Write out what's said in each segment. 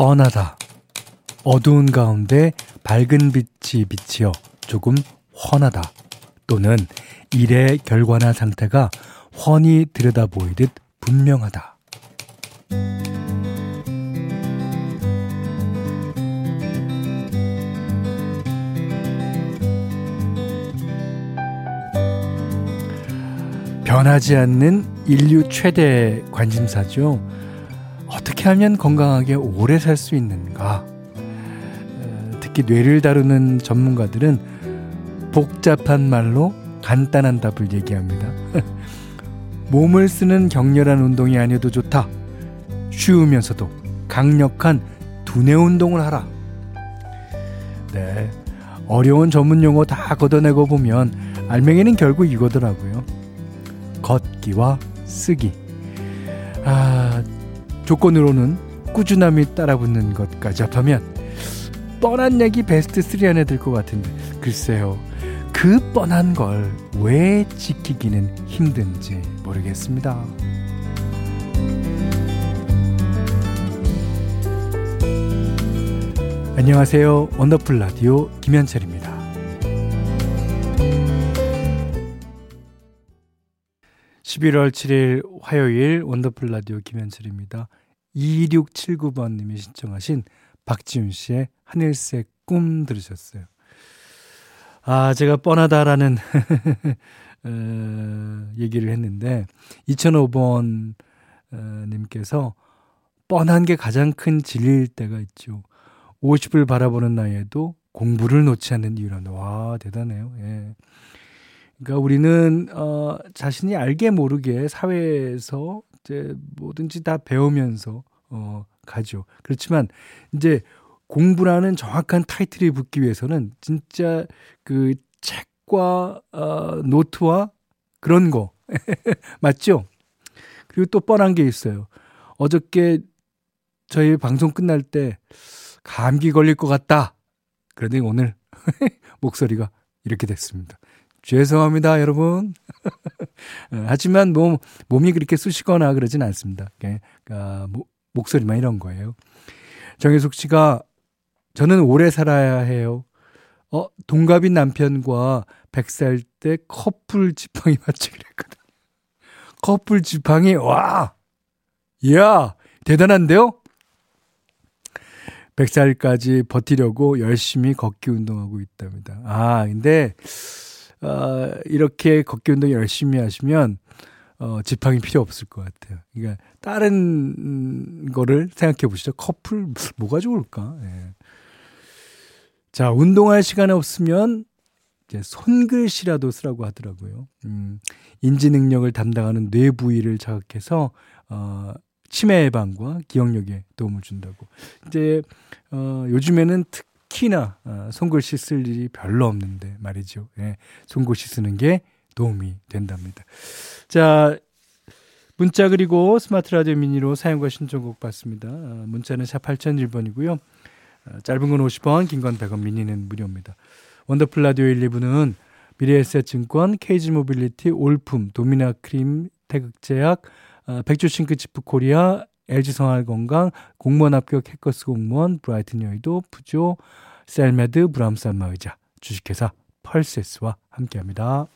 뻔하다. 어두운 가운데 밝은 빛이 비치어 조금 훤하다. 또는 일의 결과나 상태가 훤히 들여다 보이듯 분명하다. 변하지 않는 인류 최대 관심사죠. 어떻게 하면 건강하게 오래 살 수 있는가? 어, 특히 뇌를 다루는 전문가들은 복잡한 말로 간단한 답을 얘기합니다. 몸을 쓰는 격렬한 운동이 아니어도 좋다. 쉬우면서도 강력한 두뇌 운동을 하라. 네. 어려운 전문 용어 다 걷어내고 보면 알맹이는 결국 이거더라고요. 걷기와 쓰기. 아, 조건으로는 꾸준함이 따라붙는 것까지 합하면 뻔한 얘기 베스트 3 안에 들 것 같은데 글쎄요. 그 뻔한 걸 왜 지키기는 힘든지 모르겠습니다. 안녕하세요. 원더풀 라디오 김현철입니다. 11월 7일 화요일 원더풀 라디오 김현철입니다. 2679번님이 신청하신 박지훈 씨의 하늘색 꿈 들으셨어요. 아, 제가 뻔하다라는 어, 얘기를 했는데 2005번 어, 님께서 뻔한 게 가장 큰 진리일 때가 있죠. 50을 바라보는 나이에도 공부를 놓지 않는 이유란 와 대단해요. 예. 그러니까 우리는 어 자신이 알게 모르게 사회에서 이제 뭐든지 다 배우면서 어 가죠. 그렇지만 이제 공부라는 정확한 타이틀이 붙기 위해서는 진짜 그 책과 어 노트와 그런 거 맞죠? 그리고 또 뻔한 게 있어요. 어저께 저희 방송 끝날 때 감기 걸릴 것 같다. 그런데 오늘 목소리가 이렇게 됐습니다. 죄송합니다, 여러분. 어, 하지만 뭐 몸이 그렇게 쑤시거나 그러진 않습니다. 그러니까 모, 목소리만 이런 거예요. 정혜숙 씨가 저는 오래 살아야 해요. 어, 동갑인 남편과 100살 때 커플 지팡이 맞추기로 했거든. 커플 지팡이, 와! 이야! 대단한데요? 100살까지 버티려고 열심히 걷기 운동하고 있답니다. 아, 근데, 어, 이렇게 걷기 운동 열심히 하시면, 어, 지팡이 필요 없을 것 같아요. 그러니까, 다른 거를 생각해 보시죠. 커플, 뭐가 좋을까? 예. 자, 운동할 시간이 없으면, 이제 손글씨라도 쓰라고 하더라고요. 음, 인지 능력을 담당하는 뇌 부위를 자극해서, 어, 치매 예방과 기억력에 도움을 준다고. 이제 어 요즘에는 특 히나 어, 손글씨 쓸 일이 별로 없는데 말이죠. 예. 손글씨 쓰는 게 도움이 된답니다. 자, 문자 그리고 스마트 라디오 미니로 사용과 신청곡 받습니다. 어, 문자는 샵 8001번이고요. 어, 짧은 건 50원, 긴 건 100원, 미니는 무료입니다. 원더풀 라디오 1, 2부는 미래에셋증권, 케이지 모빌리티, 올품, 도미나 크림, 태극제약, 어, 백조 싱크치프 코리아, LG 생활건강, 공무원 합격 해커스 공무원, 브라이튼 여의도, 푸조, 셀메드, 브람스 안마의자, 주식회사 펄세스와 함께합니다.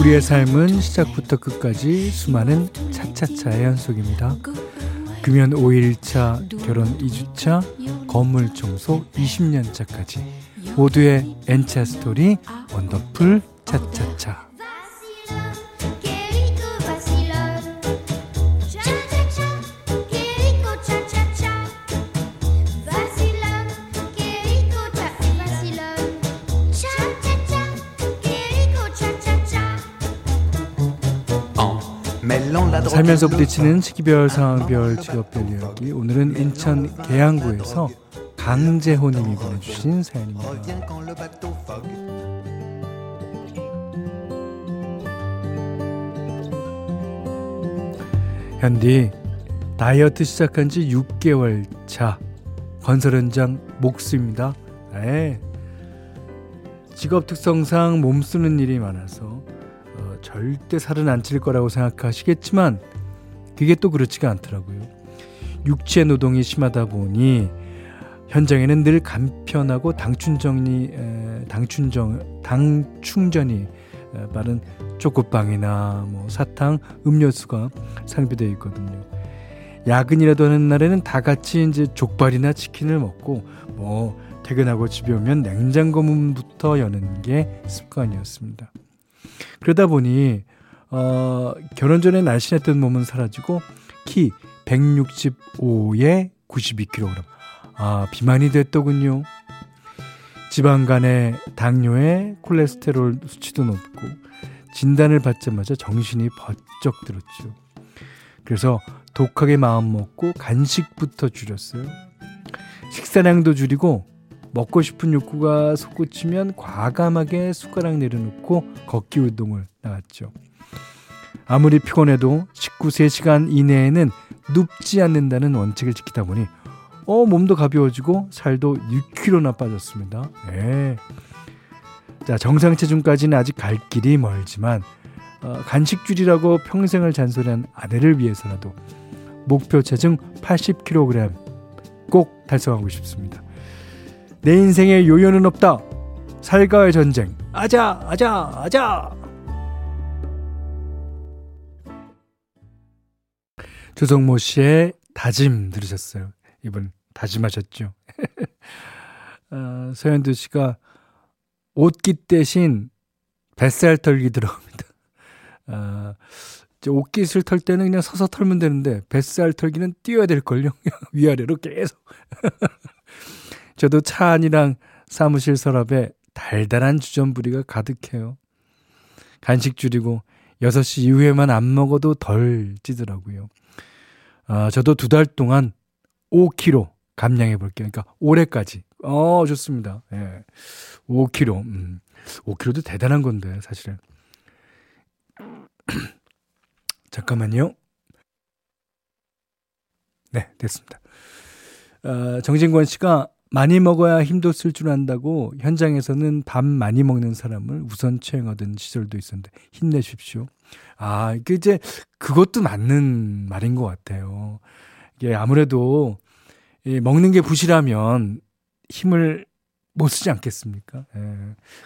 우리의 삶은 시작부터 끝까지 수많은 차차차의 연속입니다. 금연 5일차, 결혼 2주차, 건물 청소 20년차까지 모두의 N차 스토리 원더풀 차차차 살면서 부딪히는 시기별, 상황별, 직업별 이야기. 오늘은 인천 계양구에서 강재호님이 보내주신 사연입니다. 현디 다이어트 시작한 지 6개월 차 건설 현장 목수입니다. 네. 직업 특성상 몸 쓰는 일이 많아서 어, 절대 살은 안 찔 거라고 생각하시겠지만 그게 또 그렇지가 않더라고요. 육체 노동이 심하다 보니 현장에는 늘 간편하고 당충전이 당충전 당충전이 빠른 초코빵이나 뭐 사탕, 음료수가 상비되어 있거든요. 야근이라도 하는 날에는 다 같이 이제 족발이나 치킨을 먹고 뭐 퇴근하고 집에 오면 냉장고 문부터 여는 게 습관이었습니다. 그러다 보니 어, 결혼 전에 날씬했던 몸은 사라지고 키 165에 92kg. 아, 비만이 됐더군요. 지방간에 당뇨에 콜레스테롤 수치도 높고 진단을 받자마자 정신이 번쩍 들었죠. 그래서 독하게 마음 먹고 간식부터 줄였어요. 식사량도 줄이고 먹고 싶은 욕구가 솟구치면 과감하게 숟가락 내려놓고 걷기 운동을 나갔죠. 아무리 피곤해도 19세시간 이내에는 눕지 않는다는 원칙을 지키다 보니 어 몸도 가벼워지고 살도 6kg나 빠졌습니다. 네. 자 정상 체중까지는 아직 갈 길이 멀지만 어, 간식줄이라고 평생을 잔소리한 아내를 위해서라도 목표 체중 80kg 꼭 달성하고 싶습니다. 내 인생에 요요는 없다. 살가의 전쟁. 아자, 아자, 아자. 조성모 씨의 다짐 들으셨어요. 이분 다짐하셨죠. 어, 서현두 씨가 옷깃 대신 뱃살 털기 들어갑니다. 어, 옷깃을 털 때는 그냥 서서 털면 되는데 뱃살 털기는 뛰어야 될걸요. 위아래로 계속. 저도 차 안이랑 사무실 서랍에 달달한 주전부리가 가득해요. 간식 줄이고 6시 이후에만 안 먹어도 덜 찌더라고요. 아, 저도 두 달 동안 5kg 감량해 볼게요. 그러니까 올해까지. 어, 좋습니다. 예. 5kg. 음. 5kg도 대단한 건데, 사실은. 잠깐만요. 네, 됐습니다. 어, 정진권 씨가 많이 먹어야 힘도 쓸 줄 안다고 현장에서는 밥 많이 먹는 사람을 우선 채용하던 시절도 있었는데 힘내십시오. 아, 이게 이제 그것도 맞는 말인 것 같아요. 이게 아무래도 이 먹는 게 부실하면 힘을 못 쓰지 않겠습니까? 예.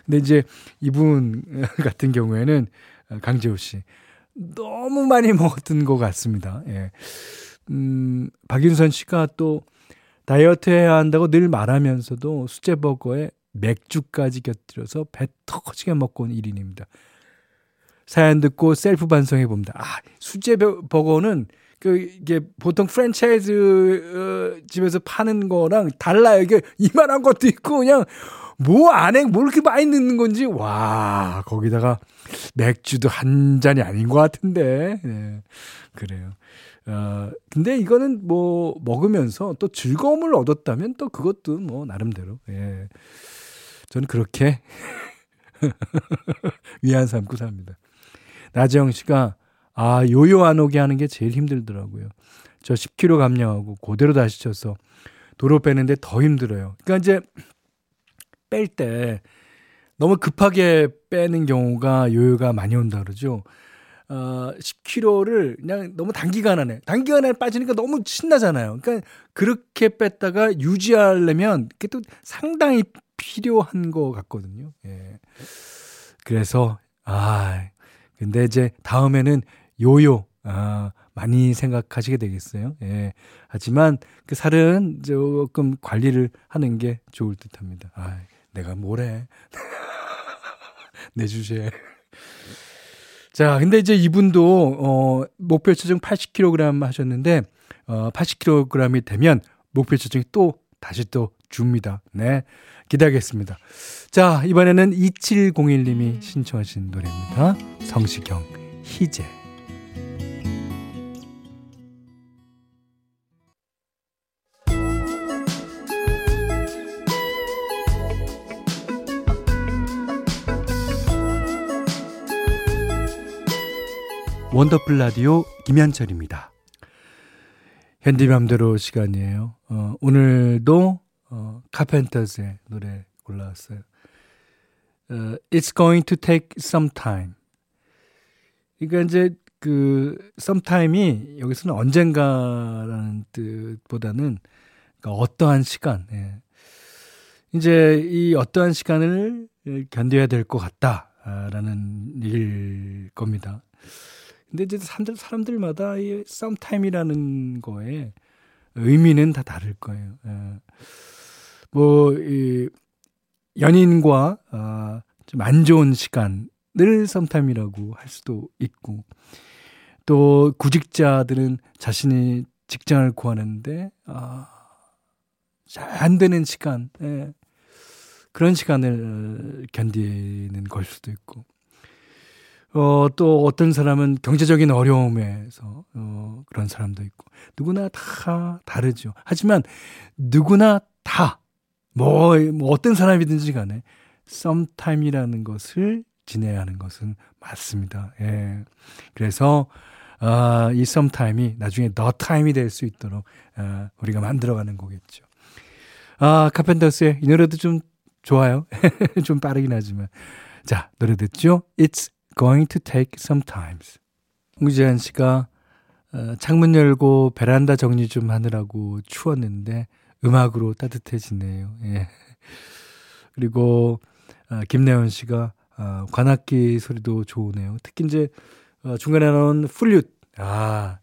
근데 이제 이분 같은 경우에는 강재호 씨 너무 많이 먹었던 것 같습니다. 예. 음, 박윤선 씨가 또 다이어트 해야 한다고 늘 말하면서도 수제버거에 맥주까지 곁들여서 배 터지게 먹고 온 1인입니다. 사연 듣고 셀프 반성해 봅니다. 아, 수제버거는 그 이게 보통 프랜차이즈 어, 집에서 파는 거랑 달라요. 이게 이만한 것도 있고 그냥 뭐 안에 뭘 이렇게 많이 넣는 건지 와 거기다가 맥주도 한 잔이 아닌 것 같은데 네, 그래요. 어, 근데 이거는 뭐 먹으면서 또 즐거움을 얻었다면 또 그것도 뭐 나름대로 예. 저는 그렇게 위안 삼고 삽니다. 나재영 씨가 아 요요 안 오게 하는 게 제일 힘들더라고요. 저 10kg 감량하고 그대로 다시 쪄서 도로 빼는데 더 힘들어요. 그러니까 이제 뺄 때 너무 급하게 빼는 경우가 요요가 많이 온다 그러죠. 어, 10kg를 그냥 너무 단기간 안에, 단기간 안에 빠지니까 너무 신나잖아요. 그러니까 그렇게 뺐다가 유지하려면 그게 또 상당히 필요한 것 같거든요. 예. 그래서, 아, 근데 이제 다음에는 요요, 아, 많이 생각하시게 되겠어요. 예. 하지만 그 살은 조금 관리를 하는 게 좋을 듯 합니다. 아, 내가 뭐래. 내 주제에. 자, 근데 이제 이분도 어 목표 체중 80kg 하셨는데 어 80kg이 되면 목표 체중이 또 다시 또 줍니다. 네. 기대하겠습니다. 자, 이번에는 2701님이 신청하신 노래입니다. 성시경 희재 원더풀 라디오 김현철입니다. 현디맘대로 시간이에요. 어, 오늘도 어, 카펜터스의 노래 골라왔어요. 어, It's going to take some time. 그러니까 이제 그 sometime이 여기서는 언젠가라는 뜻보다는 그러니까 어떠한 시간. 예. 이제 이 어떠한 시간을 견뎌야 될 것 같다라는 일 겁니다. 근데 이제 사람들, 사람들마다 이 썸타임이라는 거에 의미는 다 다를 거예요. 예. 뭐, 이, 연인과, 아, 좀 안 좋은 시간을 썸타임이라고 할 수도 있고, 또 구직자들은 자신이 직장을 구하는데, 아, 잘 안 되는 시간, 예. 그런 시간을 견디는 걸 수도 있고, 어, 또 어떤 사람은 경제적인 어려움에서 어, 그런 사람도 있고 누구나 다 다르죠. 하지만 누구나 다 뭐, 뭐 어떤 사람이든지 간에 썸타임이라는 것을 지내야 하는 것은 맞습니다. 예. 그래서 아, 이 썸타임이 나중에 더 타임이 될 수 있도록 아, 우리가 만들어가는 거겠죠. 아, 카펜터스의 이 노래도 좀 좋아요. 좀 빠르긴 하지만. 자, 노래 듣죠? It's going to take some time. 홍지한 씨가 어, 창문 열고 베란다 정리 좀 하느라고 추웠는데 음악으로 따뜻해지네요. 예. 그리고 어, 김래원 씨가 어, 관악기 소리도 좋으네요. 특히 이제 어, 중간에 나온 플룻. 아,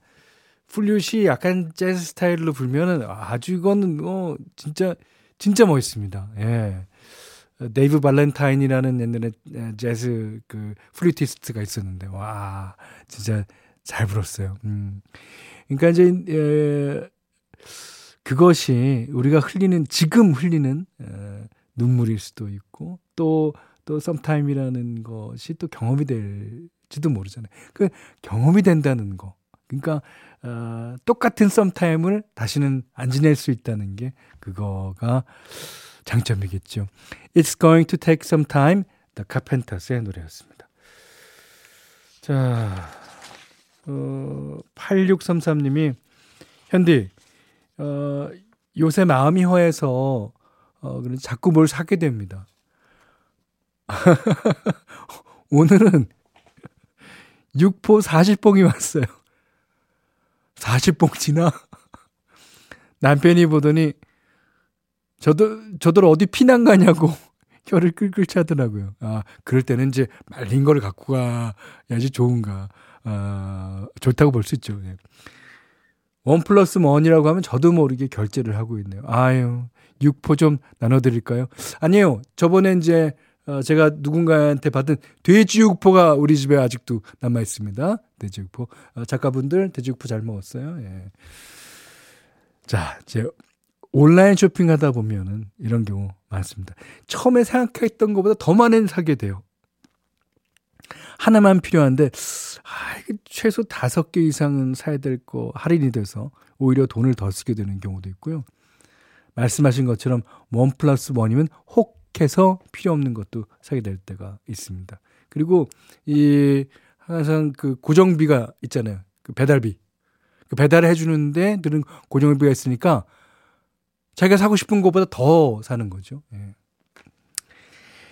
플룻이 약간 재즈 스타일로 불면은 아주 이거는 어 진짜 진짜 멋있습니다. 예. 데이브 발렌타인이라는 옛날에 재즈 그 플루티스트가 있었는데 와 진짜 잘 불었어요. 음. 그러니까 이제 에, 그것이 우리가 흘리는 지금 흘리는 에, 눈물일 수도 있고 또또 또 썸타임이라는 것이 또 경험이 될지도 모르잖아요. 그 경험이 된다는 거. 그러니까 어, 똑같은 썸타임을 다시는 안 지낼 수 있다는 게 그거가 장점이겠죠. It's going to take some time. The Carpenters의 노래였습니다. 자, 어, 8633님이 현디, 어, 요새 마음이 허해서 어, 자꾸 뭘 사게 됩니다. 오늘은 6포 40봉이 왔어요. 40봉 지나? 남편이 보더니 저도, 저들 어디 피난 가냐고 혀를 끌끌 차더라고요. 아, 그럴 때는 이제 말린 거를 갖고 가야지 좋은가. 아, 좋다고 볼 수 있죠. 네. 원 플러스 원이라고 하면 저도 모르게 결제를 하고 있네요. 아유, 6포 좀 나눠드릴까요? 아니에요. 저번에 이제, 어, 제가 누군가한테 받은 돼지육포가 우리 집에 아직도 남아 있습니다. 돼지육포. 어, 작가분들 돼지육포 잘 먹었어요. 예. 자, 이제 온라인 쇼핑하다 보면은 이런 경우 많습니다. 처음에 생각했던 것보다 더 많은 사게 돼요. 하나만 필요한데 아, 최소 다섯 개 이상은 사야 될 거 할인이 돼서 오히려 돈을 더 쓰게 되는 경우도 있고요. 말씀하신 것처럼 원 플러스 원이면 혹해서 필요 없는 것도 사게 될 때가 있습니다. 그리고 이 항상 그 고정비가 있잖아요. 그 배달비. 그 배달을 해주는데 늘은 고정비가 있으니까 자기가 사고 싶은 것보다 더 사는 거죠. 예.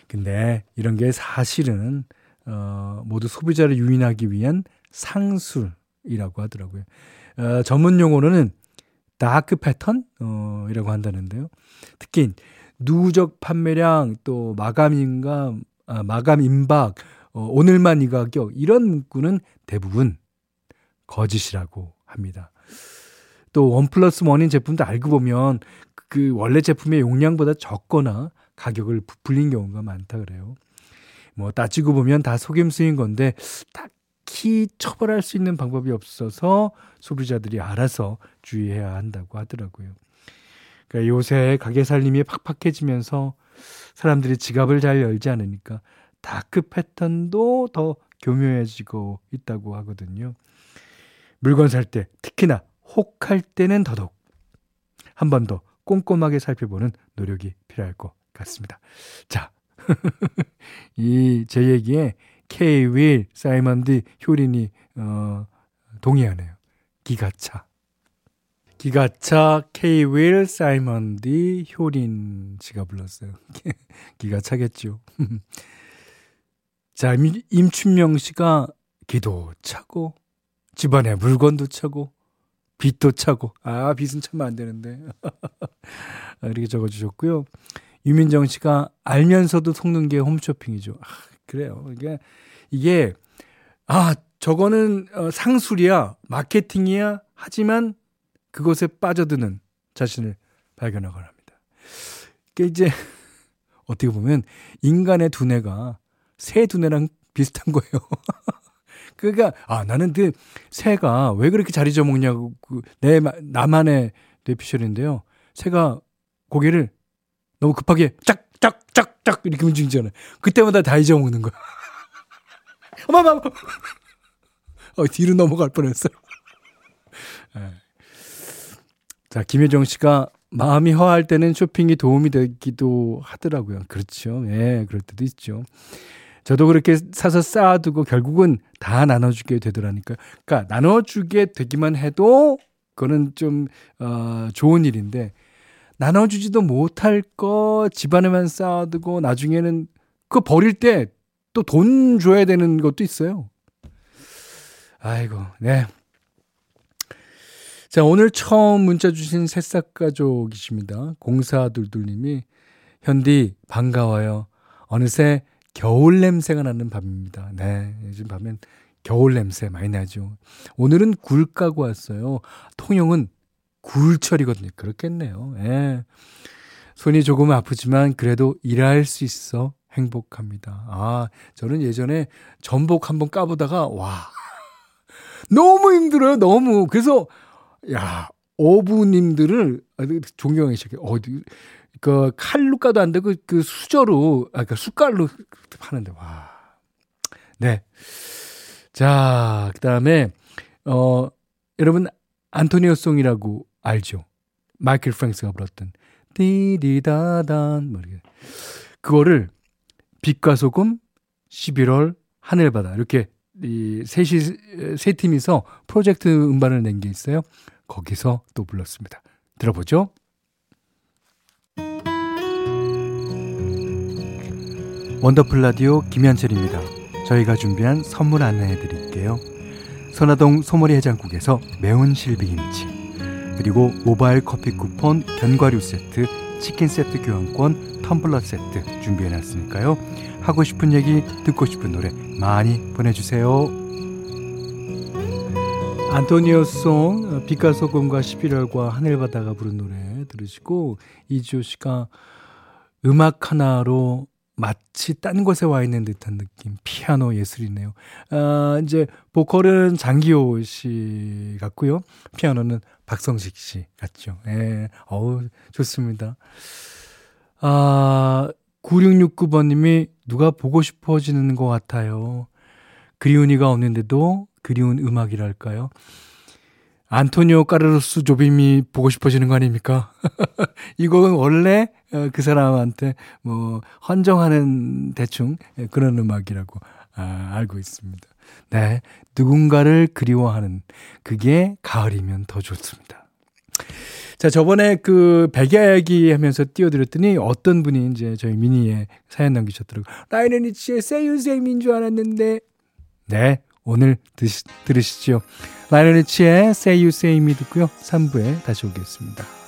근데 이런 게 사실은 어, 모두 소비자를 유인하기 위한 상술이라고 하더라고요. 어, 전문 용어로는 dark pattern이라고 한다는데요. 특히 누적 판매량 또 마감 임감 아, 마감 임박 어, 오늘만 이 가격 이런 문구는 대부분 거짓이라고 합니다. 또 one plus one인 제품도 알고 보면 그 원래 제품의 용량보다 적거나 가격을 부풀린 경우가 많다 그래요. 뭐 따지고 보면 다 속임수인 건데 딱히 처벌할 수 있는 방법이 없어서 소비자들이 알아서 주의해야 한다고 하더라고요. 그러니까 요새 가게 살림이 팍팍해지면서 사람들이 지갑을 잘 열지 않으니까 다크 패턴도 더 교묘해지고 있다고 하거든요. 물건 살 때 특히나 혹할 때는 더더욱 한 번 더 꼼꼼하게 살펴보는 노력이 필요할 것 같습니다. 자, 이 제 얘기에 K-윌, 사이먼디, 효린이, 어, 동의하네요. 기가차. 기가차, K-윌, 사이먼디, 효린 씨가 불렀어요. 기가차겠죠. 자, 임춘명 씨가 기도 차고, 집안에 물건도 차고, 빚도 차고, 아, 빚은 차면 안 되는데. 이렇게 적어주셨고요. 유민정 씨가 알면서도 속는 게 홈쇼핑이죠. 아, 그래요. 이게, 이게, 아, 저거는 어, 상술이야, 마케팅이야, 하지만 그것에 빠져드는 자신을 발견하곤 합니다. 이게 이제, 어떻게 보면 인간의 두뇌가 새 두뇌랑 비슷한 거예요. 그러니까 아 나는 그 새가 왜 그렇게 자리 져먹냐고 그내 나만의 뇌피셜인데요. 새가 고개를 너무 급하게 짝짝짝짝 이렇게 움직이잖아요. 그때마다 다 잊어먹는 거야. 어마마 어, 뒤로 넘어갈 뻔했어요. 네. 자 김혜정 씨가 마음이 허할 때는 쇼핑이 도움이 되기도 하더라고요. 그렇죠. 예, 네, 그럴 때도 있죠. 저도 그렇게 사서 쌓아두고 결국은 다 나눠주게 되더라니까요. 그러니까 나눠주게 되기만 해도 그거는 좀 어, 좋은 일인데 나눠주지도 못할 거 집안에만 쌓아두고 나중에는 그거 버릴 때 또 돈 줘야 되는 것도 있어요. 아이고, 네. 자, 오늘 처음 문자 주신 새싹 가족이십니다. 공사둘둘님이 현디 반가워요. 어느새 겨울 냄새가 나는 밤입니다. 네, 요즘 밤엔 겨울 냄새 많이 나죠. 오늘은 굴 까고 왔어요. 통영은 굴철이거든요. 그렇겠네요. 예. 손이 조금 아프지만 그래도 일할 수 있어 행복합니다. 아, 저는 예전에 전복 한번 까보다가 와. 너무 힘들어요. 너무. 그래서 야, 어부님들을 존경하기 시작해. 어디 그 칼로 까도 안 되고 그 수저로 아 그 숟갈로 하는데 와. 네. 자, 그다음에 어 여러분 안토니오 송이라고 알죠? 마이클 프랭스가 불렀던 디디다단 뭐 이렇게 그거를 빛과 소금 11월 하늘바다 이렇게 이 셋이 세 팀이서 프로젝트 음반을 낸 게 있어요. 거기서 또 불렀습니다. 들어보죠. 원더풀 라디오 김현철입니다. 저희가 준비한 선물 안내해 드릴게요. 선화동 소머리 해장국에서 매운 실비김치 그리고 모바일 커피 쿠폰 견과류 세트 치킨 세트 교환권 텀블러 세트 준비해 놨으니까요. 하고 싶은 얘기 듣고 싶은 노래 많이 보내주세요. 안토니오송 빛과 소금과 11월과 하늘바다가 부른 노래 들으시고 이지호 씨가 음악 하나로 마치 딴 곳에 와 있는 듯한 느낌. 피아노 예술이네요. 아, 이제 보컬은 장기호 씨 같고요. 피아노는 박성식 씨 같죠. 예. 어우, 좋습니다. 아, 9669번 님이 누가 보고 싶어지는 것 같아요. 그리운 이가 없는데도 그리운 음악이랄까요? 안토니오 까르로스 조빔이 보고 싶어지는 거 아닙니까? 이 곡은 원래 어, 그 사람한테 뭐 헌정하는 대충 예, 그런 음악이라고 아, 알고 있습니다. 네. 누군가를 그리워하는 그게 가을이면 더 좋습니다. 자, 저번에 그 백야야기 하면서 띄워드렸더니 어떤 분이 이제 저희 미니에 사연 남기셨더라고요. 라이언 리치의 세유세임인 줄 알았는데. 네. 오늘 드시, 들으시죠. 라이언 리치의 Say You Say Me 듣고요. 3부에 다시 오겠습니다.